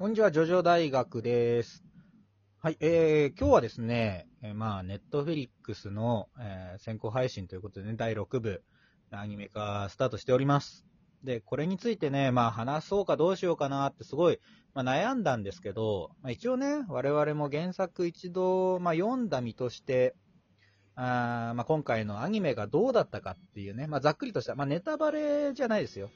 こんにちは、ジョジョ大学です。はい、えー、今日はですね、えーまあ、ネットフェリックスの、えー先行配信ということでね、第6部、アニメ化スタートしております。で、これについてね、まあ、話そうかどうしようかなってすごい、まあ、悩んだんですけど、まあ、一応ね、我々も原作一度、まあ、読んだ身として、あまあ、今回のアニメがどうだったかっていうね、まあ、ざっくりとした、まあ、ネタバレじゃないですよ。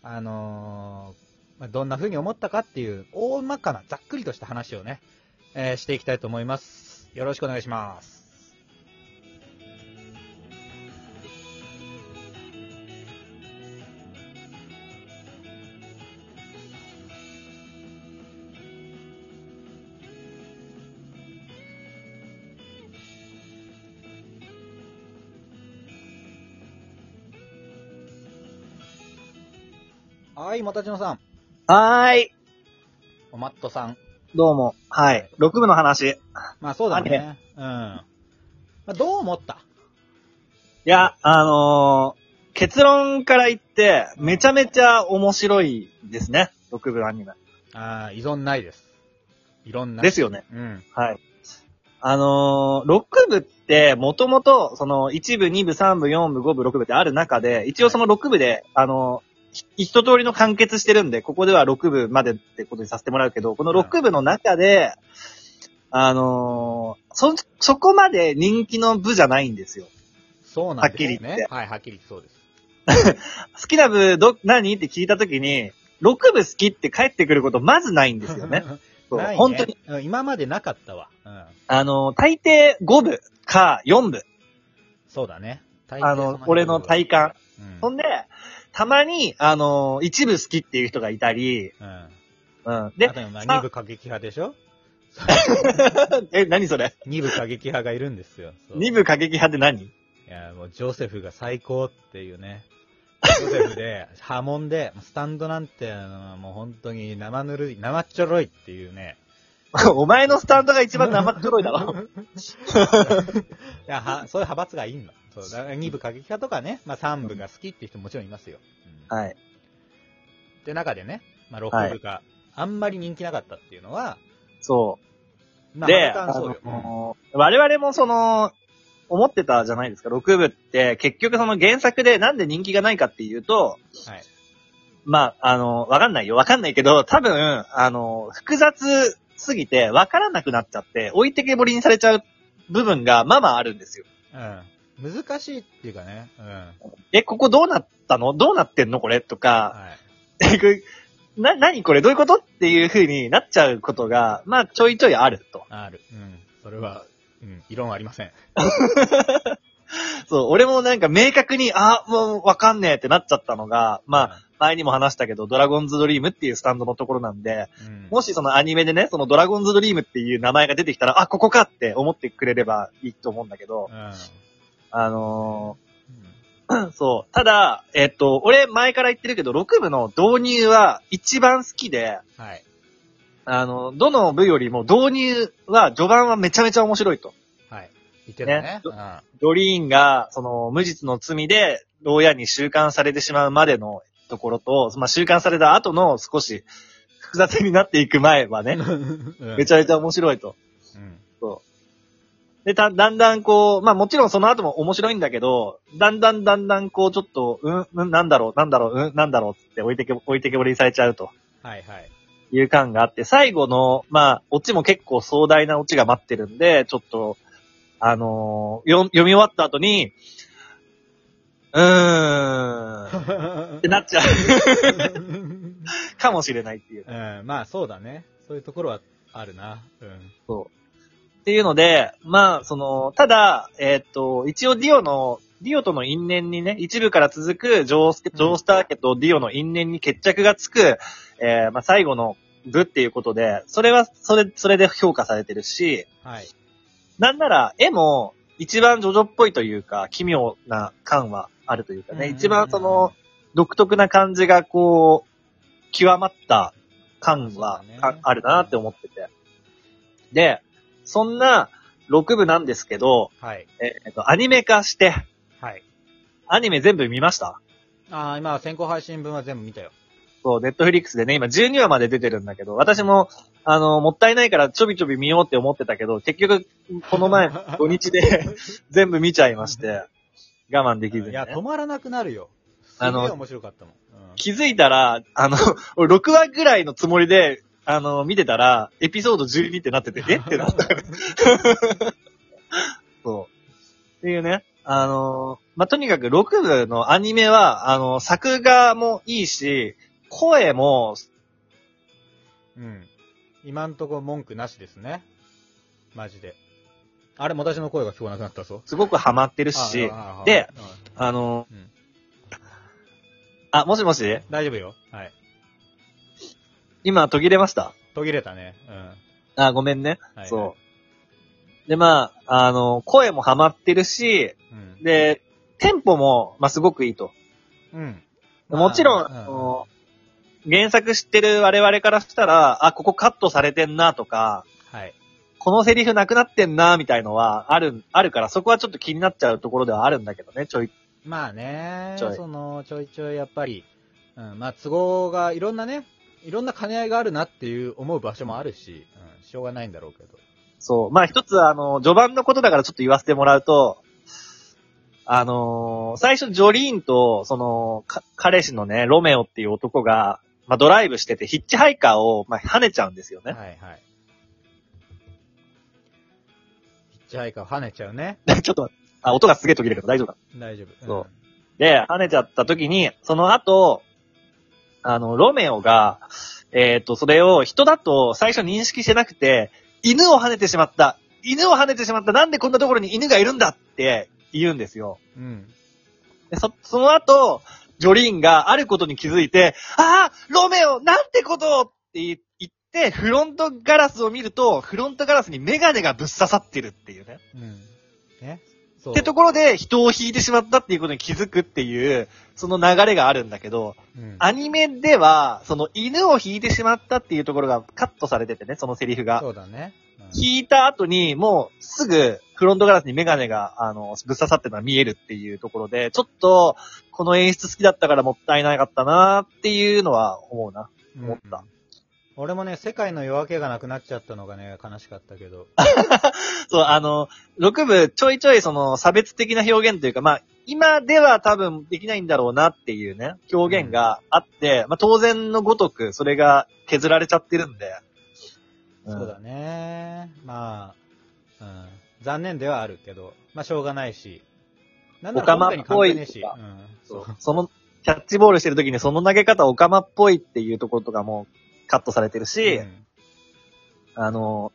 あのーまあ、どんな風に思ったかっていう、大まかな、ざっくりとした話をね、えーしていきたいと思います。よろしくお願いします。はい、もたちのさん、はーい。おマットさん。どうも。はい。6部の話。いまあそうだね。うん。まあ、どう思った？や、あのー結論から言って、めちゃめちゃ面白いですね。6部アニメ。ああ、依存ないです。いろんな。ですよね。うん。はい。あのー、6部って、もともと、その、1部、2部、3部、4部、5部、6部ってある中で、一応その6部で、あの一通りの完結してるんで、ここでは6部までってことにさせてもらうけど、この6部の中で、あのー、そ、そこまで人気の部じゃないんですよ。そうなんですはっきり言って。ねはい、はっきり言ってそうです。好きな部、ど、何って聞いたときに、6部好きって帰ってくることまずないんですよね。ね本当に。。うん今までなかったわ。うん。あの、大抵5部か4部。そうだね。あの、俺の体感。うん。ほんで、たまに、あの、一部好きっていう人がいたり、うん。うん。であ、とまあさ二部過激派でしょ？え、何それ？二部過激派がいるんですよ。そう二部過激派って何？いや、もうジョセフが最高っていうね。ジョセフで、波紋で、スタンドなんて、もう本当に生ぬるい、生っちょろいっていうね。お前のスタンドが一番生っちょろいだろ。いや、は、そういう派閥がいいの。そう、だから二部過激派とかね、まあ三部が好きっていう人もちろんいますよ。うんはい。って中でね、まあはい6部があんまり人気なかったっていうのは、そう。まあ、で、反あ。の、我々もその、思ってたじゃないですか、6部って、結局その原作でなんで人気がないかっていうと、うんはい。まあ、あの、わかんないよ。わかんないけど、多分、あの、複雑すぎて、わからなくなっちゃって、置いてけぼりにされちゃう部分が、まあまああるんですよ。うん。難しいっていうかね。うん。え、ここどうなったの？どうなってんのこれ？とか、はい。な、なにこれ？どういうこと？っていう風になっちゃうことが、まあ、ちょいちょいあると。ある。うん。それは、うん、異論ありません。そう、俺もなんか明確に、あ、もうわかんねえってなっちゃったのが、まあ、前にも話したけど、ドラゴンズドリームっていうスタンドのところなんで、うん、もしそのアニメでね、そのドラゴンズドリームっていう名前が出てきたら、あ、ここかって思ってくれればいいと思うんだけどう、ん。あのーそう。ただ、えっと、俺前から言ってるけど、6部の導入は一番好きで、はい。あの、どの部よりも導入は、序盤はめちゃめちゃ面白いと。はい。言ってたね。ねうん。ドリーンが、その、無実の罪で、牢屋に収監されてしまうまでのところと、まあ、収監された後の少し複雑になっていく前はね、めちゃ、ゃめちゃ面白いと。うん。で、た、だんだんこう、まあもちろんその後も面白いんだけど、だんだんだんだんこう、ちょっと、うん、うん、なんだろう、なんだろう、うん、なんだろうって置いてけ、置いてけぼりにされちゃうとはいはい。いう感があって、最後の、まあ、オチも結構壮大なオチが待ってるんで、ちょっと、あのーよ読み終わった後に、うーん、ってなっちゃう かもしれないっていう。うん、まあそうだね。そういうところはあるな。うん。そう。っていうので、まあ、その、ただ、えーっと、一応ディオの、ディオとの因縁にね、一部から続くジョースケ、ジョースター家とディオの因縁に決着がつく、えーまあ、最後の部っていうことで、それは、それ、それで評価されてるし、はい。なんなら、絵も、一番ジョジョっぽいというか、奇妙な感はあるというかね、うんうんうん一番その、独特な感じがこう、極まった感はそうだねああるなって思ってて。で、そんな6部なんですけど、はい。えっと、アニメ化して、はい。アニメ全部見ました？ああ、今、先行配信分は全部見たよ。そう、ネットフリックスでね、今12話まで出てるんだけど、私も、あの、もったいないからちょびちょび見ようって思ってたけど、結局、この前、土日で全部見ちゃいまして、我慢できずに、ね。いや、止まらなくなるよ。あのすげえ面白かったもん。うん気づいたら、あの、俺6話ぐらいのつもりで、あの、見てたら、エピソード12ってなってて、え？ってなった。そう。っていうね。あの、まあ、とにかく6部のアニメは、あの、作画もいいし、声も、うん。今んとこ文句なしですね。マジで。あれ、私の声が聞こえなくなったぞ。すごくハマってるし、あで、うんあの、うんあ、もしもし？大丈夫よ。はい。今途切れました？途切れたね。うん。あ、ごめんね。はいそう。で、まあ、あの、声もハマってるし、うん。で、テンポも、まあ、すごくいいと。うん。もちろん、まああの原作知ってる我々からしたら、あ、ここカットされてんなとか、はい。このセリフなくなってんなみたいのはある、あるから、そこはちょっと気になっちゃうところではあるんだけどね、ちょい。まあねちょいその、ちょいちょいやっぱり、うん、まあ都合が、いろんなね、いろんな兼ね合いがあるなっていう思う場所もあるし、うん、しょうがないんだろうけど。そう。まあ一つ、あの、序盤のことだからちょっと言わせてもらうと、あのー最初ジョリーンと、その、か彼氏のね、ロメオっていう男が、まあドライブしてて、ヒッチハイカーを、まあ跳ねちゃうんですよね。はいはい。ヒッチハイカー跳ねちゃうね。ちょっとあ、音がすげえ途切れるけど大丈夫か大丈夫。そうで、跳ねちゃった時に、その後、あの、ロメオが、えっ、と、それを人だと最初認識してなくて、犬を跳ねてしまった犬を跳ねてしまったなんでこんなところに犬がいるんだって言うんですよ。うん。そ、その後、ジョリーンがあることに気づいて、ああロメオなんてことをって言って、フロントガラスを見ると、フロントガラスにメガネがぶっ刺さってるっていうね。うん。ね。そう。ってところで人を引いてしまったっていうことに気づくっていう、その流れがあるんだけど、うん、アニメでは、その犬を引いてしまったっていうところがカットされててね、そのセリフが。そうだね。うん引いた後に、もうすぐフロントガラスにメガネが、あの、ぶっ刺さってるのが見えるっていうところで、ちょっと、この演出好きだったからもったいなかったなっていうのは思うな。思ったうん俺もね、世界の夜明けがなくなっちゃったのがね、悲しかったけど。そう、あの、6部ちょいちょいその差別的な表現というか、まあ、今では多分できないんだろうなっていうね、表現があって、まあ当然のごとくそれが削られちゃってるんで。んそうだね。まあ、うん。残念ではあるけど、まあしょうがないし。なんならオカマ今回に関係ねえし。っぽいうん。そう。その、キャッチボールしてる時にその投げ方オカマっぽいっていうところとかもカットされてるし、うんあの、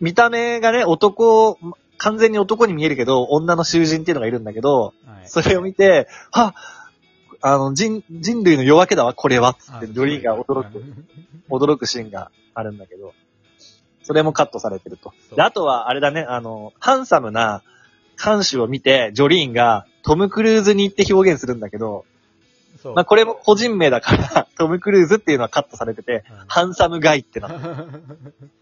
見た目がね、男、完全に男に見えるけど、女の囚人っていうのがいるんだけど、はいそれを見て、はあの、人、人類の夜明けだわ、これは、つって、あジョリーが驚く、驚くシーンがあるんだけど、それもカットされてると。で、あとは、あれだね、あの、ハンサムな看守を見て、ジョリーンがトム・クルーズにって表現するんだけど。まあ、これも個人名だから、トム・クルーズっていうのはカットされてて、うんハンサムガイってなってる。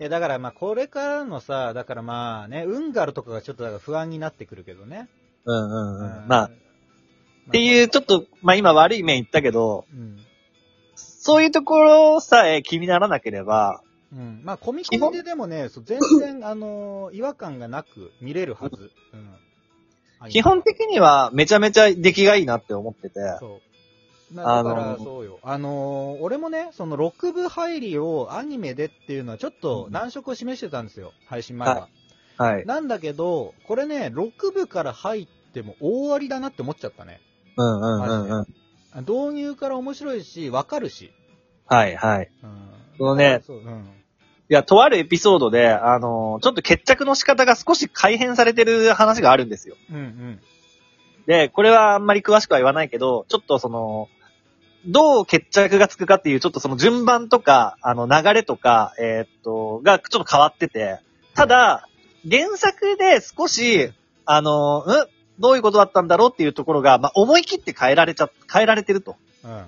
いや、だからまあ、これからのさ、だからまあね、ウンガルとかがちょっとだから不安になってくるけどね。うんうんうん。うんまあ、っていう、ちょっと、まあ今悪い面言ったけど、うん。そういうところさえ 気にならなければ、うん。まあ、コミコミででもね、そう全然、あのー違和感がなく見れるはず。うん。基本的にはめちゃめちゃ出来がいいなって思ってて、そう。だから、そうよ。あのー俺もね、その6部入りをアニメでっていうのはちょっと難色を示してたんですよ。配信前は。はい。なんだけど、これね、6部から入っても大ありだなって思っちゃったね。うんうんうんうん。導入から面白いし、わかるし。はいはい。うん。そのねそう、うん。いや、とあるエピソードで、あのーちょっと決着の仕方が少し改変されてる話があるんですよ。うんうん。で、これはあんまり詳しくは言わないけど、ちょっとその、どう決着がつくかっていう、ちょっとその順番とか、あの流れとか、えーっと、がちょっと変わってて、ただ、原作で少し、あの、んどういうことだったんだろうっていうところが、まあ、思い切って変えられちゃ、変えられてると。うん。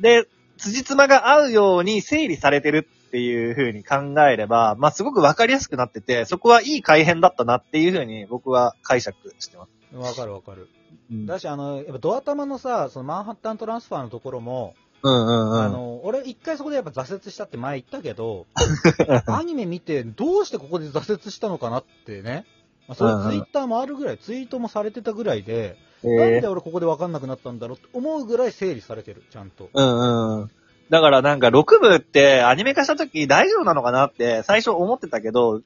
で、辻褄が合うように整理されてるっていう風に考えれば、まあ、すごくわかりやすくなってて、そこはいい改変だったなっていう風に僕は解釈してます。わかるわかる。うんだし、あの、やっぱドア玉のさ、そのマンハッタントランスファーのところも、うんうんうん。あの、俺一回そこでやっぱ挫折したって前言ったけど、アニメ見てどうしてここで挫折したのかなってね。まあ、そういうツイッターもあるぐらい、ツイートもされてたぐらいで、なんえで俺ここで分かんなくなったんだろうって思うぐらい整理されてる、ちゃんと。うんうん。だからなんか6部ってアニメ化した時大丈夫なのかなって最初思ってたけど、ん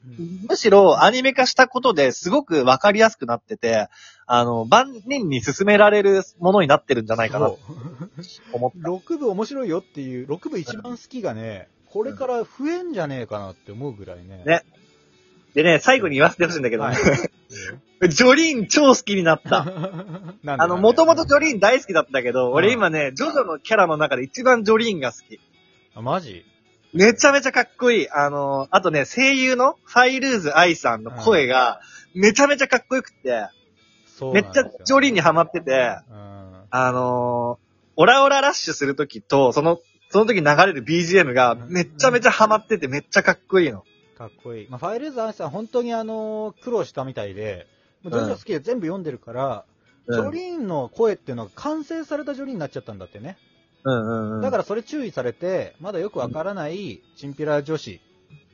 むしろアニメ化したことですごくわかりやすくなってて、あの、万人に進められるものになってるんじゃないかなと思った。6部面白いよっていう、6部一番好きがね、これから増えんじゃねえかなって思うぐらいね。ねでね、最後に言わせてほしいんだけど、はい ジョリーン超好きになった。あの、もともとジョリーンン。大好きだったけど、うん俺今ね、ジョジョのキャラの中で一番ジョリーンが好き。あ、マジ？めちゃめちゃかっこいい。あの、あとね、声優のファイルーズ愛さんの声が、めちゃめちゃかっこよくって、めっちゃジョリーンにハマってて、うん。あのーオラオララッシュするときと、その、その時流れる BGM がめっちゃめちゃハマっててめっちゃかっこいいの。かっこいい。まあ、ファイルーズ・アンさん、本当にあのー苦労したみたいで、もうジョジョ好きで全部読んでるから、うんジョリーンの声っていうのが完成されたジョリーンになっちゃったんだってね。うんうんうん。だからそれ注意されて、まだよくわからないチンピラ女子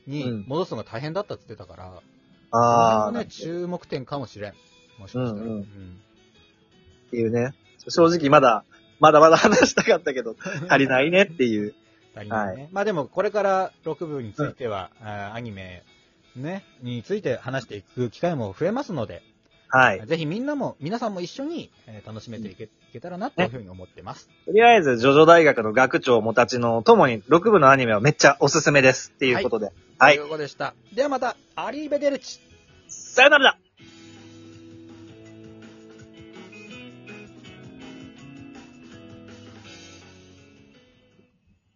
に戻すのが大変だったって言ってたから、あー、それもね、注目点かもしれん。もしかしたら。うんうんうんっていうね。正直まだ、まだまだ話したかったけど、足りないねっていう。足りないね。まあでも、これから6部については、あーアニメ、ね、について話していく機会も増えますので、はい。ぜひみんなも、皆さんも一緒に、えー楽しめていけ,、いけたらなというふうに思ってます。とりあえず、ジョジョ大学の学長もたちのともに6部のアニメはめっちゃおすすめですっていうことで。はい。ということでした。ではまた、アリーベデルチさよならだ